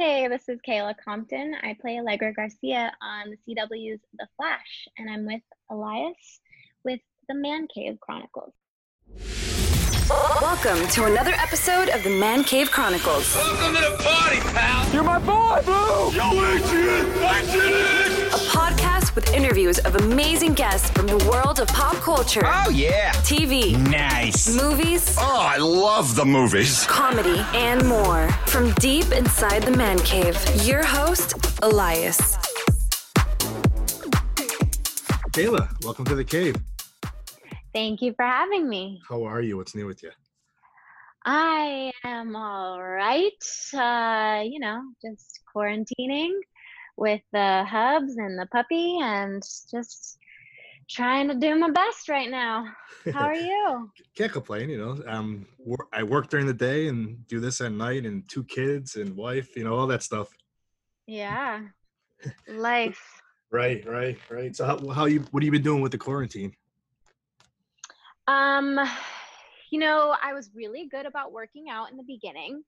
Hey, this is Kayla Compton. I play Allegra Garcia on the CW's The Flash, and I'm with Elias with the Man Cave Chronicles. Welcome to another episode of the Man Cave Chronicles. Welcome to the party, pal. You're my boy, Blue. Yo, Adrian, A podcast with interviews of amazing guests from the world of pop culture, Oh yeah. TV, Nice. movies, Oh, I love the movies. comedy, and more. From deep inside the Man Cave, your host, Elias. Kayla, welcome to the cave. Thank you for having me. How are you? What's new with you? I am all right. Uh, you know, just quarantining with the hubs and the puppy and just trying to do my best right now. How are you? Can't complain, you know. Um, wor- I work during the day and do this at night, and two kids and wife, you know, all that stuff. Yeah. Life. Right, right, right. So how, how you? What have you been doing with the quarantine? Um, you know, I was really good about working out in the beginning.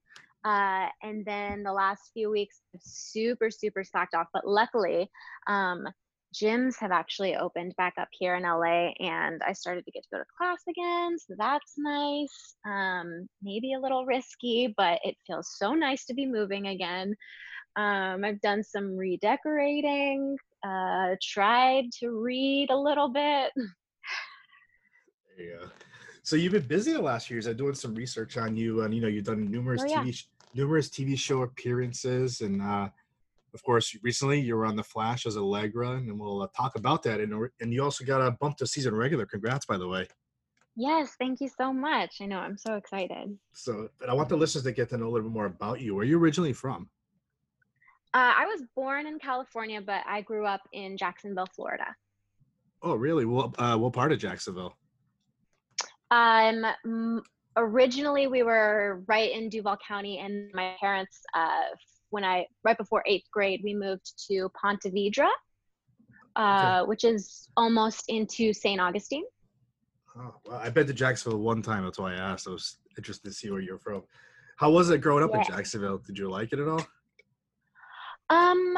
Uh, and then the last few weeks, super, super stocked off. But luckily, um, gyms have actually opened back up here in LA, and I started to get to go to class again. So that's nice. Um, maybe a little risky, but it feels so nice to be moving again. Um, I've done some redecorating, uh, tried to read a little bit. Yeah. So you've been busy the last few years. I'm doing some research on you, and you know, you've done numerous Oh, yeah. TV, numerous TV show appearances, and uh, of course, recently you were on The Flash as Allegra, and we'll uh, talk about that. And and you also got a bump to season regular. Congrats, by the way. Yes, thank you so much. I know, I'm so excited. So, but I want the listeners to get to know a little bit more about you. Where are you originally from? Uh, I was born in California, but I grew up in Jacksonville, Florida. Oh, really? Well, uh, what part of Jacksonville? Um, originally, we were right in Duval County, and my parents, uh, when I right before eighth grade, we moved to Ponte Vedra, uh, which is almost into St. Augustine. Oh, well, I've been to Jacksonville one time. That's why I asked. I was interested to see where you're from. How was it growing up in Jacksonville? Did you like it at all? Um,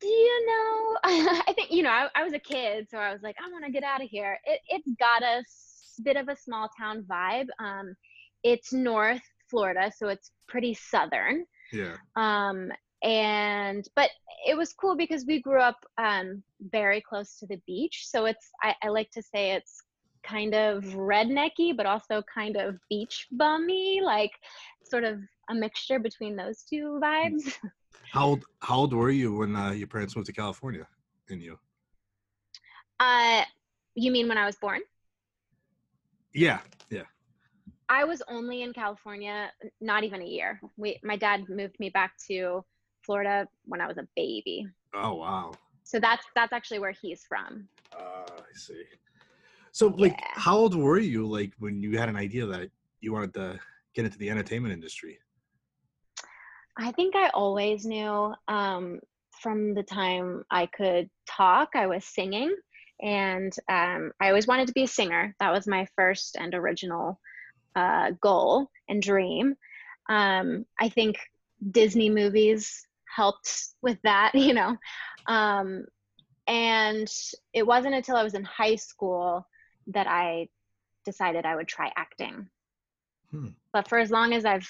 do you know? I think you know. I, I was a kid, so I was like, I want to get out of here. It it's got a s- bit of a small town vibe. Um, it's North Florida, so it's pretty southern. Yeah. Um, and but it was cool because we grew up um very close to the beach, so it's I, I like to say it's kind of rednecky, but also kind of beach bummy, like sort of a mixture between those two vibes. How old How old were you when uh, your parents moved to California? And you? Uh, you mean when I was born? Yeah. Yeah. I was only in California not even a year. We, my dad moved me back to Florida when I was a baby. Oh wow. So that's that's actually where he's from. Uh, I see. So, like, Yeah. how old were you, like, when you had an idea that you wanted to get into the entertainment industry? I think I always knew um, from the time I could talk, I was singing. And um, I always wanted to be a singer. That was my first and original uh, goal and dream. Um, I think Disney movies helped with that, you know. Um, and it wasn't until I was in high school that I decided I would try acting. Hmm. But for as long as I've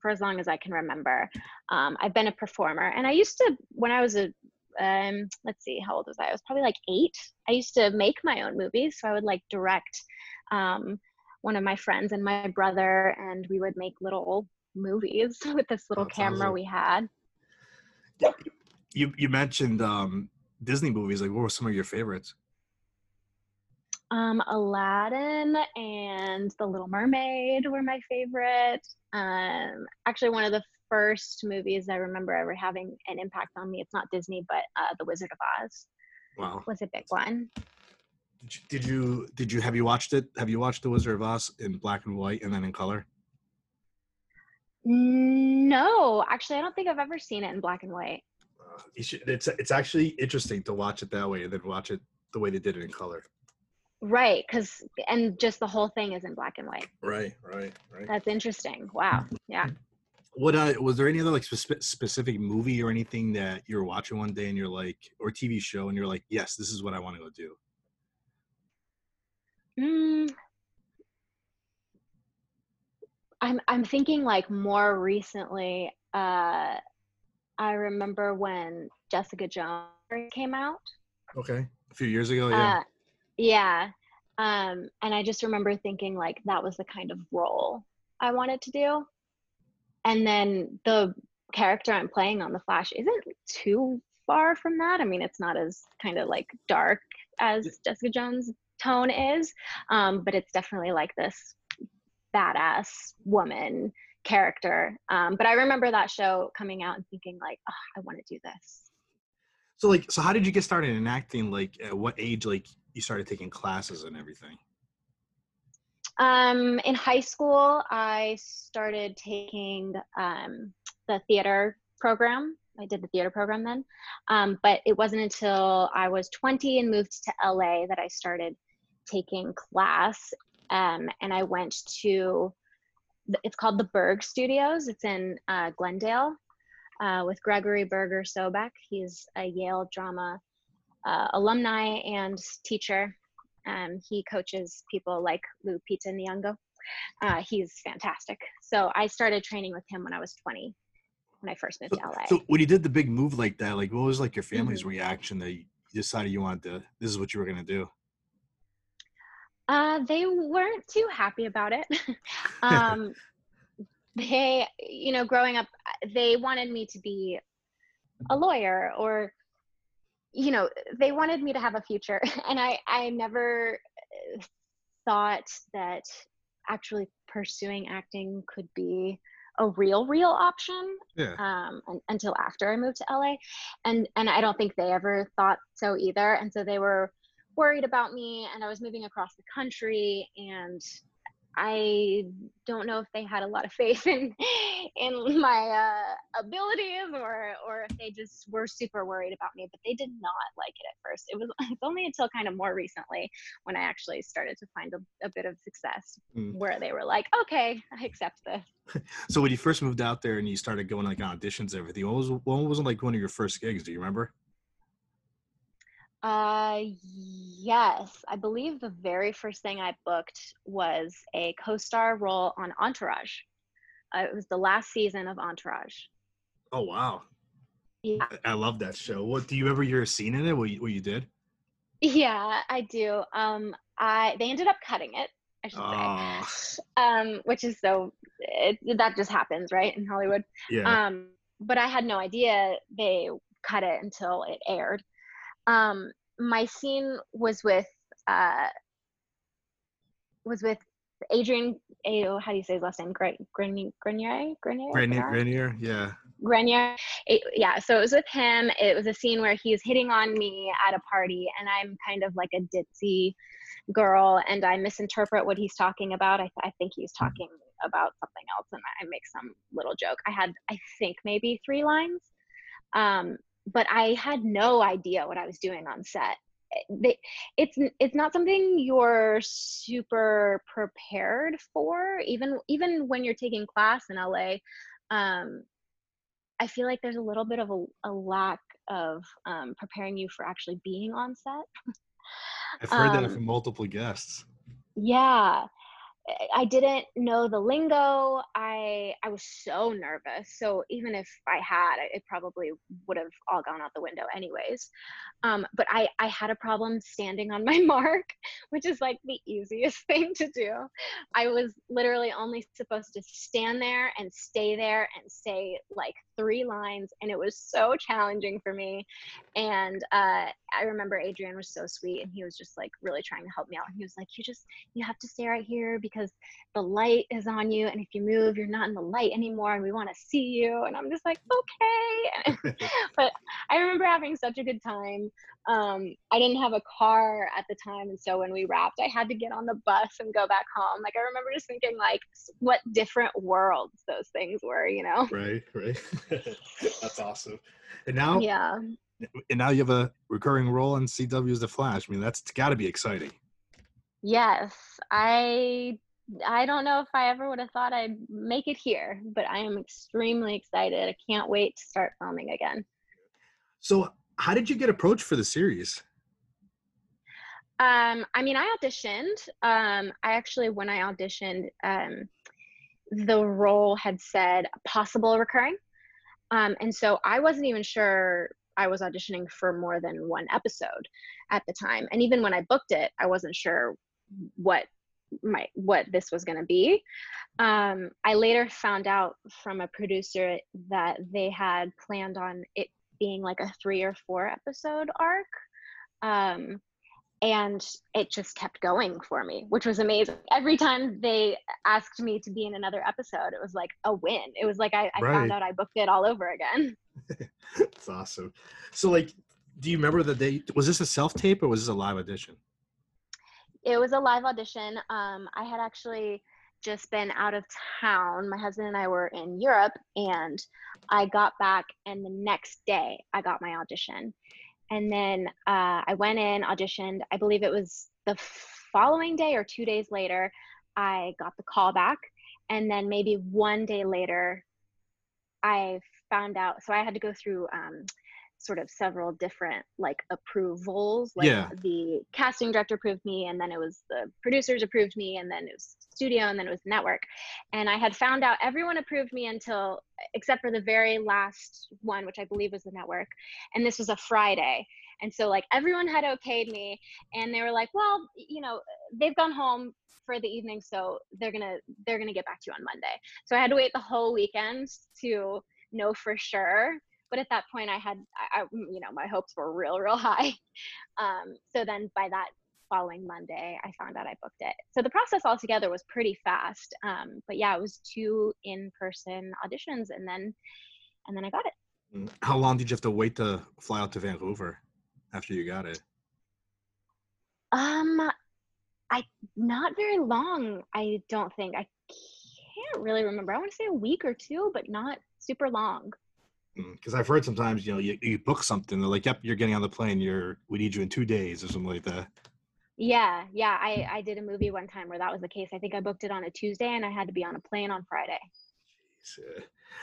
for as long as I can remember. Um, I've been a performer, and I used to when I was a um, let's see, how old was I? I was probably like eight. I used to make my own movies, so I would like direct um, one of my friends and my brother, and we would make little movies with this little That's camera awesome. we had. You you mentioned um, Disney movies. Like, what were some of your favorites? Um, Aladdin and The Little Mermaid were my favorite. Um, actually, one of the first movies I remember ever having an impact on me. It's not Disney, but uh, The Wizard of Oz Wow. was a big one. Did you, did you did you have you watched it? Have you watched The Wizard of Oz in black and white and then in color? No, actually, I don't think I've ever seen it in black and white. Uh, you should, it's it's actually interesting to watch it that way and then watch it the way they did it in color. Right, because and just the whole thing is in black and white. Right, right, right. That's interesting. Wow. Yeah. What uh, was there any other like spe- specific movie or anything that you were watching one day and you're like, or TV show and you're like, yes, this is what I want to go do. Mm. I'm I'm thinking like more recently. Uh, I remember when Jessica Jones came out. Okay, a few years ago, yeah. Uh, yeah. Um, and I just remember thinking like that was the kind of role I wanted to do. And then the character I'm playing on The Flash isn't too far from that. I mean, it's not as kind of like dark as Jessica Jones' tone is, um, but it's definitely like this badass woman character. Um, but I remember that show coming out and thinking like, oh, I want to do this. So like, so how did you get started in acting? Like, at what age? Like, you started taking classes and everything. Um, in high school, I started taking um, the theater program. I did the theater program then, um, but it wasn't until I was 20 and moved to LA that I started taking class. Um, and I went to, it's called the Berg Studios. It's in uh, Glendale uh, with Gregory Berger Sobeck. He's a Yale drama uh, alumni and teacher. Um, he coaches people like Lupita Nyong'o. Uh, he's fantastic. So I started training with him when I was 20, when I first moved So, to LA. so when you did the big move like that, like, what was like your family's Mm-hmm. reaction that you decided you wanted to? This is what you were gonna do. Uh, they weren't too happy about it. um, they, you know, growing up, they wanted me to be a lawyer or, you know, they wanted me to have a future. And I, I never uh, thought that actually pursuing acting could be a real, real option Yeah. um, un- until after I moved to LA, and and I don't think they ever thought so either. And so they were worried about me, and I was moving across the country, and I don't know if they had a lot of faith in in my uh, abilities, or or if they just were super worried about me. But they did not like it at first. It was it's only until kind of more recently when I actually started to find a, a bit of success Mm. where they were like, okay, I accept this. So when you first moved out there and you started going like on auditions and everything, what was what was like one of your first gigs? Do you remember? Uh, yes. I believe the very first thing I booked was a co star role on Entourage. Uh, it was the last season of Entourage. Oh wow, Yeah. I, I love that show. What do you ever your scene in it? What you, what you did? Yeah, I do. Um, I they ended up cutting it, I should Oh, say. Um, which is so it, that just happens, right, in Hollywood. yeah. Um, but I had no idea they cut it until it aired. Um, my scene was with uh, was with Adrian. Ayo, how do you say his last name? Gre- Grenier, Grenier, Grenier, Grenier, yeah. Grenier. It- yeah, so it was with him. It was a scene where he's hitting on me at a party, and I'm kind of like a ditzy girl, and I misinterpret what he's talking about. I, I think he's talking about something else, and I make some little joke. I had, I think, maybe three lines, um, but I had no idea what I was doing on set. They, it's it's not something you're super prepared for, even even when you're taking class in LA. Um, I feel like there's a little bit of a, a lack of um, preparing you for actually being on set. I've heard that um, from multiple guests. Yeah. I- didn't know the lingo. I I was so nervous. So even if I had, it probably would have all gone out the window anyways. Um, but I I had a problem standing on my mark, which is like the easiest thing to do. I was literally only supposed to stand there and stay there and say like three lines, and it was so challenging for me. And uh, I remember Adrian was so sweet, and he was just like really trying to help me out. And He was like, "You just you have to stay right here because the light is on you and if you move you're not in the light anymore and we want to see you and i'm just like okay but i remember having such a good time um, i didn't have a car at the time and so when we wrapped i had to get on the bus and go back home like i remember just thinking like what different worlds those things were you know right, right. That's awesome. And now, yeah and now you have a recurring role in CW's The Flash. I mean, that's got to be exciting. Yes, I I don't know if I ever would have thought I'd make it here, but I am extremely excited. I can't wait to start filming again. So, how did you get approached for the series? Um, I mean, I auditioned. Um, I actually, when I auditioned, um, the role had said possible recurring. Um, and so I wasn't even sure I was auditioning for more than one episode at the time. And even when I booked it, I wasn't sure what my what this was going to be. Um, I later found out from a producer that they had planned on it being like a three or four episode arc. Um, and it just kept going for me which was amazing every time they asked me to be in another episode it was like a win it was like i, I Right. found out i booked it all over again That's awesome. So, like, do you remember the day? Was this a self tape or was this a live audition? It was a live audition. Um, i had actually just been out of town. My husband and i were in europe and i got back and the next day i got my audition. And then uh, i went in auditioned. I believe it was the following day or two days later i got the call back. And then maybe one day later i found out so i had to go through um, sort of several different like approvals like Yeah. the casting director approved me and then it was the producers approved me and then it was studio and then it was network. And i had found out everyone approved me until except for the very last one which i believe was the network and this was a friday. And so like everyone had okayed me and they were like well you know they've gone home for the evening so they're gonna they're gonna get back to you on monday. So i had to wait the whole weekend to know for sure but at that point i had I, I you know my hopes were real real high. Um, so then by that following monday i found out i booked it. So the process altogether was pretty fast. Um, but yeah it was two in-person auditions and then and then i got it. Mm. How long did you have to wait to fly out to Vancouver after you got it? um i not very long i don't think. I can't really remember. I want to say a week or two but not super long Because I've heard sometimes, you know, you, you book something, they're like, "Yep, you're getting on the plane. You're we need you in two days or something like that." Yeah, yeah. I, I did a movie one time where that was the case. I think I booked it on a Tuesday and I had to be on a plane on Friday. So,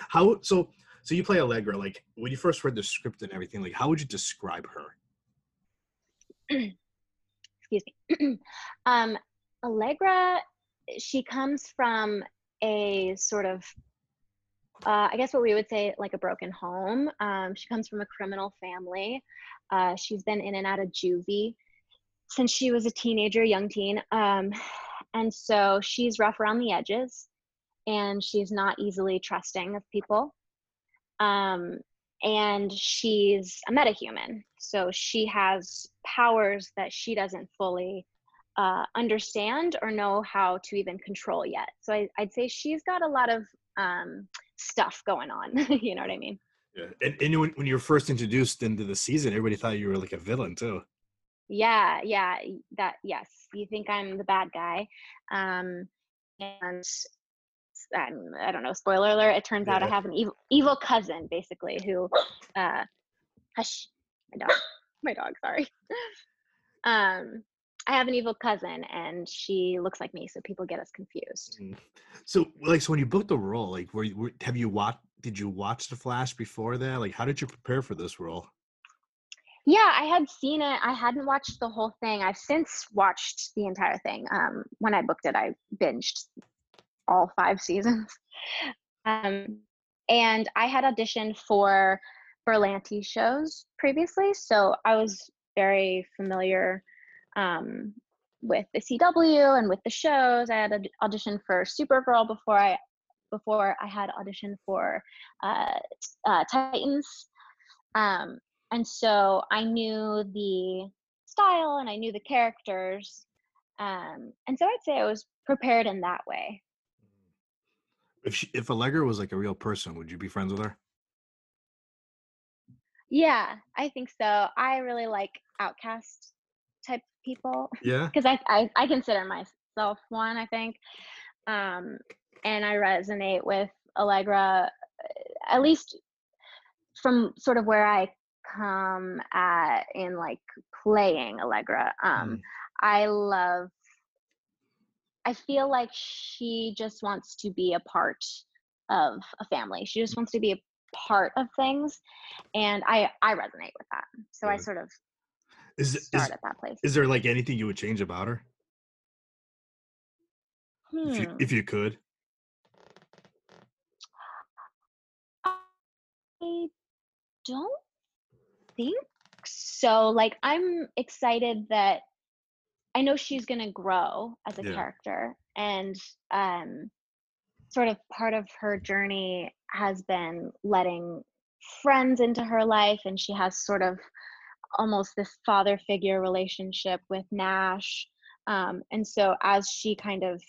How so? So you play Allegra. Like when you first read the script and everything, like how would you describe her? Excuse me. um, Allegra, she comes from a sort of, uh, I guess what we would say like a broken home. Um, she comes from a criminal family. Uh, she's been in and out of juvie since she was a teenager, young teen. Um, and so she's rough around the edges and she's not easily trusting of people. Um, and she's a metahuman. So she has powers that she doesn't fully uh, understand or know how to even control yet. So I, I'd say she's got a lot of um, stuff going on. you know what I mean? Yeah. And, and when, when you were first introduced into the season, everybody thought you were like a villain too. Yeah, yeah, that yes. You think I'm the bad guy, um, and um, I don't know. Spoiler alert! It turns out I have an evil, evil cousin, basically, who, uh, hush, my dog, my dog. Sorry. Um, I have an evil cousin, and she looks like me, so people get us confused. So like, so when you booked the role, like, were you were, have you watched? Did you watch The Flash before that? Like, how did you prepare for this role? Yeah, I had seen it. I hadn't watched the whole thing. I've since watched the entire thing. Um, when I booked it, I binged all five seasons. Um, and I had auditioned for Berlanti shows previously, so I was very familiar um, with the CW and with the shows. I had aud- auditioned for Supergirl before I before I had auditioned for uh, uh, Titans. Um, and so I knew the style and I knew the characters. Um, and so I'd say I was prepared in that way. If she, if Allegra was like a real person, would you be friends with her? Yeah, I think so. I really like outcast people Yeah. because I, I I consider myself one. I think, um, and I resonate with Allegra, at least from sort of where I come at in like playing Allegra. Um, Mm. I love I feel like she just wants to be a part of a family. She just wants to be a part of things, and I I resonate with that. So I sort of Is, is at that place. is there like anything you would change about her if you Hmm. if you could? I don't think so. Like, I'm excited that I know she's going to grow as a Yeah. character, and um, sort of part of her journey has been letting friends into her life, and she has sort of almost this father figure relationship with Nash. Um, and so, as she kind of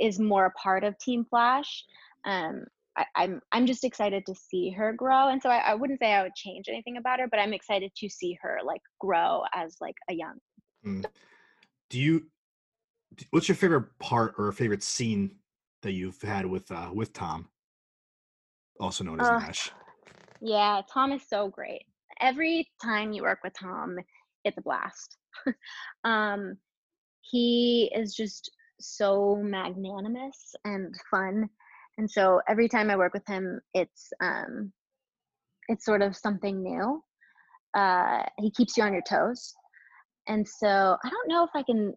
is more a part of Team Flash, um, I, I'm I'm just excited to see her grow, and so I, I wouldn't say I would change anything about her, but I'm excited to see her like grow as like a young. Mm. Do you? What's your favorite part or favorite scene that you've had with uh with Tom, also known as Ugh. Nash? Yeah, Tom is so great. Every time you work with Tom, it's a blast. um, he is just so magnanimous and fun, and so every time I work with him, it's um, it's sort of something new. Uh, he keeps you on your toes, and so I don't know if I can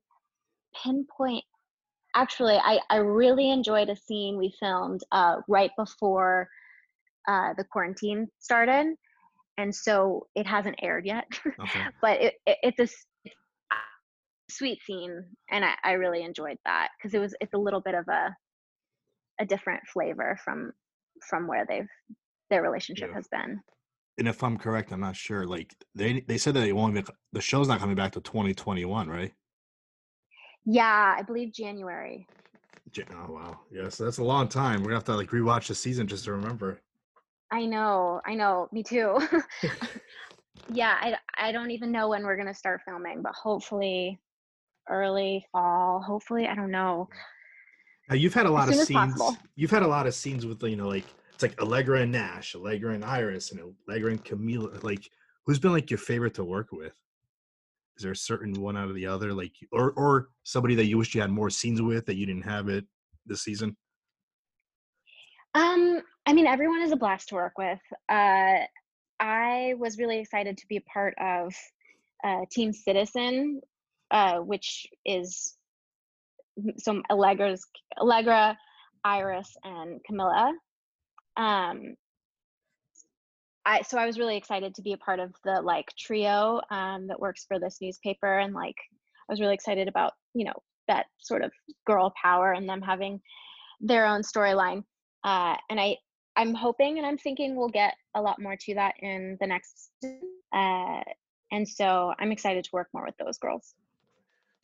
pinpoint. Actually, I I really enjoyed a scene we filmed uh, right before uh, the quarantine started, and so it hasn't aired yet. Okay. but it, it it's a sweet scene, and I, I really enjoyed that because it was it's a little bit of a a different flavor from from where they've their relationship Yeah. has been. And if I'm correct, I'm not sure. Like they they said that it won't even the show's not coming back to 2021, right? Yeah, I believe January. Oh wow, yes, that's a long time. We're gonna have to like rewatch the season just to remember. I know, I know, me too. yeah, I I don't even know when we're gonna start filming, but hopefully early fall. Hopefully, I don't know. Now you've had a lot of scenes. possible. You've had a lot of scenes with you know like it's like Allegra and Nash, Allegra and Iris, and Allegra and Kamilla. Like who's been like your favorite to work with? Is there a certain one out of the other, like or or somebody that you wish you had more scenes with that you didn't have it this season? Um, I mean, everyone is a blast to work with. Uh, I was really excited to be a part of uh, Team Citizen, uh, which is some Allegra's Allegra, Iris, and Kamilla. Um, I so I was really excited to be a part of the like trio um, that works for this newspaper, and like I was really excited about you know that sort of girl power and them having their own storyline. Uh, and I I'm hoping and I'm thinking we'll get a lot more to that in the next. Uh, and so I'm excited to work more with those girls.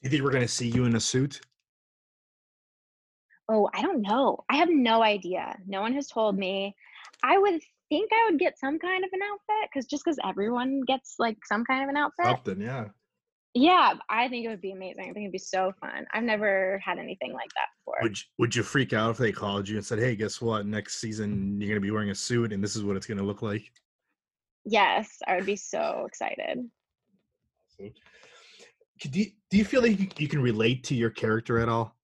Do you think we're gonna see you in a suit? Oh, I don't know. I have no idea. No one has told me. I would think I would get some kind of an outfit because just because everyone gets like some kind of an outfit. Something, yeah. Yeah, I think it would be amazing. I think it'd be so fun. I've never had anything like that before. Would you, would you freak out if they called you and said, "Hey, guess what? Next season you're gonna be wearing a suit, and this is what it's gonna look like"? yes, I would be so excited. Could you, do you feel like you, can relate to your character at all?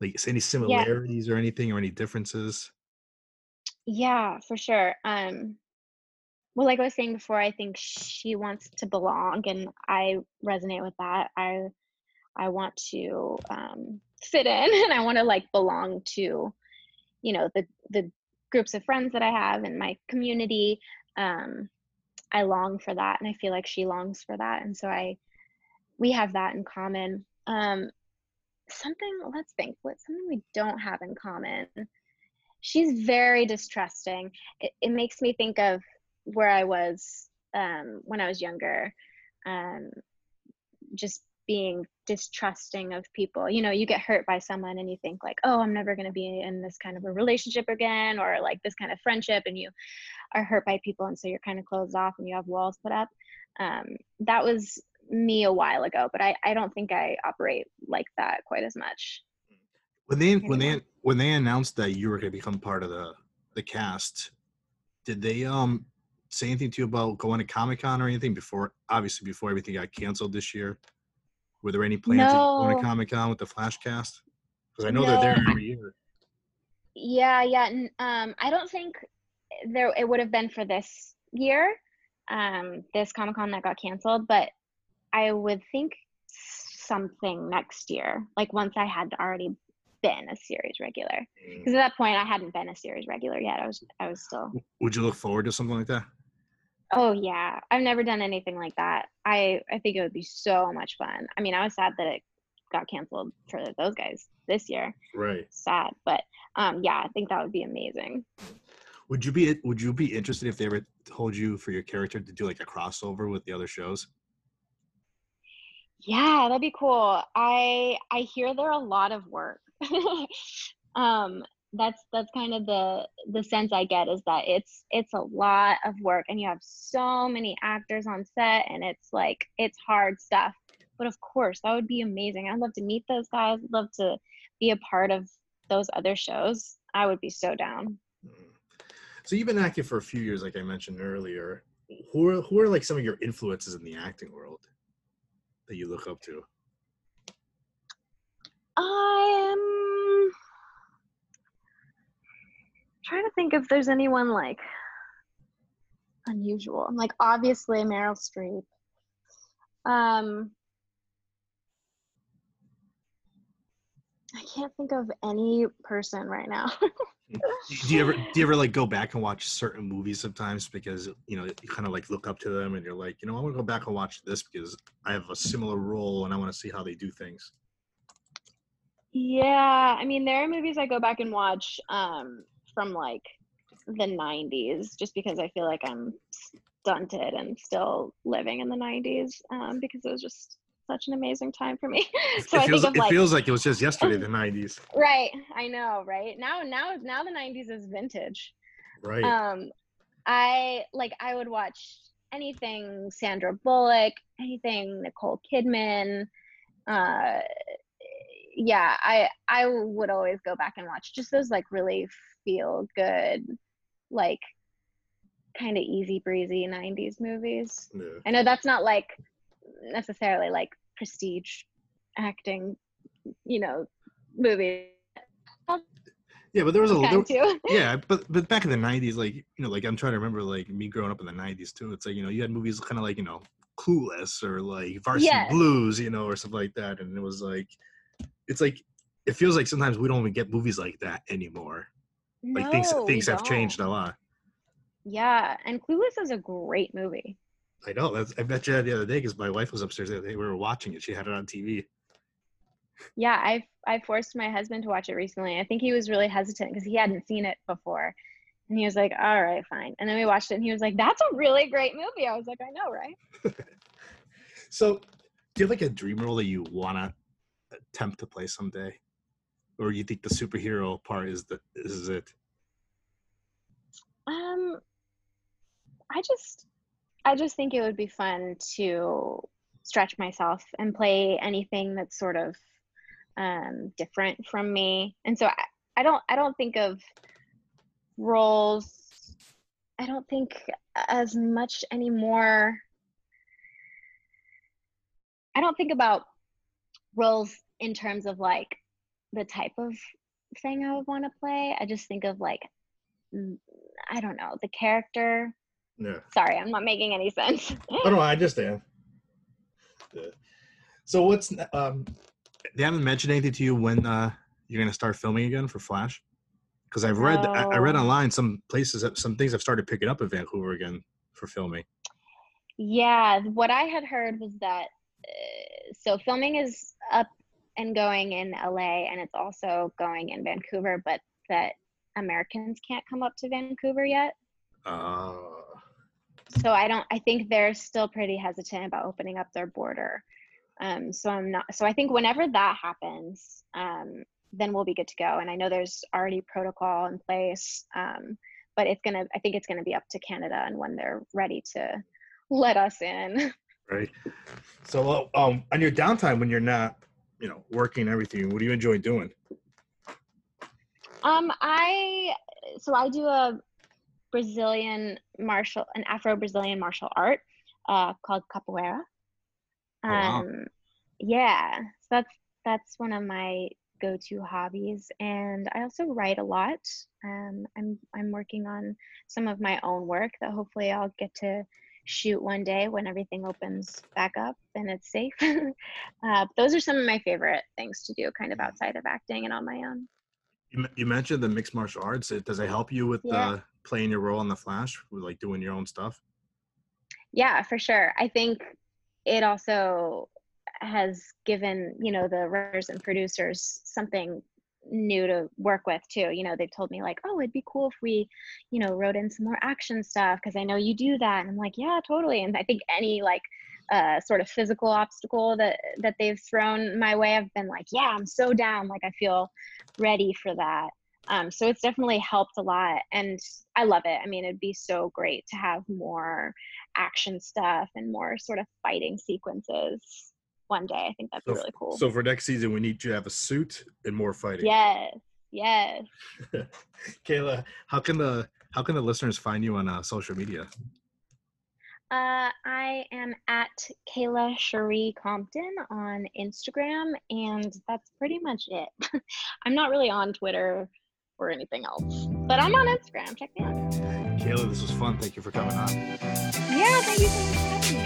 Like any similarities or anything or any differences? Yeah, for sure. Um, well, like I was saying before, I think she wants to belong, and I resonate with that. I I want to um, fit in, and I want to like belong to, you know, the the groups of friends that I have and my community. Um, I long for that, and I feel like she longs for that, and so I we have that in common. Um, something. Let's think. What something we don't have in common she's very distrusting. It, it makes me think of where I was um, when I was younger, um, just being distrusting of people. You know, you get hurt by someone and you think like, oh, I'm never going to be in this kind of a relationship again, or like this kind of friendship, and you are hurt by people, and so you're kind of closed off and you have walls put up. Um, that was me a while ago, but I, I don't think I operate like that quite as much. When they when they when they announced that you were gonna become part of the the cast, did they um say anything to you about going to Comic Con or anything before? Obviously, before everything got canceled this year Were there any plans to go No. to Comic Con with the Flash cast? Because I know they're there every year. Yeah, yeah. Um, I don't think there it would have been for this year, um, this Comic Con that got canceled, but I would think something next year, like once I had already been a series regular. Because at that point, I hadn't been a series regular yet. I was, I was still. Would you look forward to something like that? Oh yeah, I've never done anything like that. I, I think it would be so much fun. I mean, I was sad that it got canceled for those guys this year. Right. Sad, but um, yeah, I think that would be amazing. Would you be Would you be interested if they ever told you for your character to do like a crossover with the other shows? Yeah, that'd be cool. I I hear they're a lot of work. um, that's that's kind of the the sense I get is that it's it's a lot of work and you have so many actors on set and it's like it's hard stuff. But of course, that would be amazing. I'd love to meet those guys. I'd love to be a part of those other shows. I would be so down. So you've been acting for a few years, like I mentioned earlier. Who are who are like some of your influences in the acting world that you look up to? I'm trying to think if there's anyone like unusual. Like obviously Meryl Streep. Um I can't think of any person right now. Do you ever do you ever like go back and watch certain movies sometimes because you know you kind of like look up to them and you're like you know I want to go back and watch this because I have a similar role and I want to see how they do things. Yeah, I mean there are movies I go back and watch um from like the 90s just because I feel like I'm stunted and still living in the 90s um because it was just such an amazing time for me. so it I feels think of it like feels like it was just yesterday, the '90s. right, I know, right? Now now now the 90s is vintage. Right. Um I like I would watch anything Sandra Bullock, anything Nicole Kidman. Uh yeah, I I would always go back and watch just those like really feel good like kind of easy breezy 90s movies. Yeah. I know that's not like necessarily like prestige acting, you know, movie. Yeah, but there was a there, too. yeah, but but back in the '90s, like you know, like I'm trying to remember, like me growing up in the '90s too. It's like you know, you had movies kind of like you know, Clueless or like Varsity Yes. Blues, you know, or something like that, and it was like, it's like it feels like sometimes we don't even get movies like that anymore. Like things things have changed a lot. Yeah, and Clueless is a great movie. I know. That's, I bet you that the other day because my wife was upstairs. the other day, We were watching it. She had it on TV. Yeah, I I forced my husband to watch it recently. I think he was really hesitant because he hadn't seen it before. And he was like, "All right, fine." And then we watched it and he was like, "That's a really great movie." I was like, "I know, right?" So, do you have like a dream role that you wanna attempt to play someday, or you think the superhero part is the is it? Um I just I just think it would be fun to stretch myself and play anything that's sort of um different from me. And so I, I don't I don't think of roles I don't think as much anymore I don't think about roles in terms of like the type of thing I would want to play. I just think of like mm, I don't know, the character. Yeah. Sorry, I'm not making any sense. Oh no, I understand. Yeah. So what's um? They haven't mentioned anything to you when uh you're gonna start filming again for Flash? Because I've read I, I read online some places that some things have started picking up in Vancouver again for filming. yeah, what I had heard was that uh, so filming is up and going in LA and it's also going in Vancouver, but that Americans can't come up to Vancouver yet. Uh, So I don't I think they're still pretty hesitant about opening up their border. Um, so I'm not so I think whenever that happens, um, then we'll be good to go. And I know there's already protocol in place. Um, but it's gonna I think it's gonna be up to Canada and when they're ready to let us in. right. So um, on your downtime when you're not, you know, working everything, what do you enjoy doing? Um, I so I do a Brazilian martial, an Afro Brazilian martial art uh, called capoeira. Oh, wow. Um, yeah so that's that's one of my go-to hobbies and i also write a lot um, i'm i'm working on some of my own work that hopefully i'll get to shoot one day when everything opens back up and it's safe uh, those are some of my favorite things to do kind of outside of acting and on my own You, you mentioned the mixed martial arts. Does it help you with Yeah. uh, playing your role in the Flash, with like doing your own stuff? yeah for sure i think it also has given you know the writers and producers something new to work with too you know they've told me like oh it'd be cool if we you know wrote in some more action stuff because i know you do that and i'm like yeah totally and i think any like uh, sort of physical obstacle that that they've thrown my way i've been like yeah i'm so down like i feel ready for that um, so it's definitely helped a lot and i love it i mean it'd be so great to have more action stuff and more sort of fighting sequences one day i think that'd be So really cool So for next season, we need you to have a suit and more fighting. yes yes Kayla, how can the how can the listeners find you on uh, social media? Uh, I am at Kayla Cherie Compton on Instagram, and that's pretty much it. I'm not really on Twitter or anything else, but I'm on Instagram. Check me out. Kayla, this was fun. Thank you for coming on. Yeah, thank you so much for having me.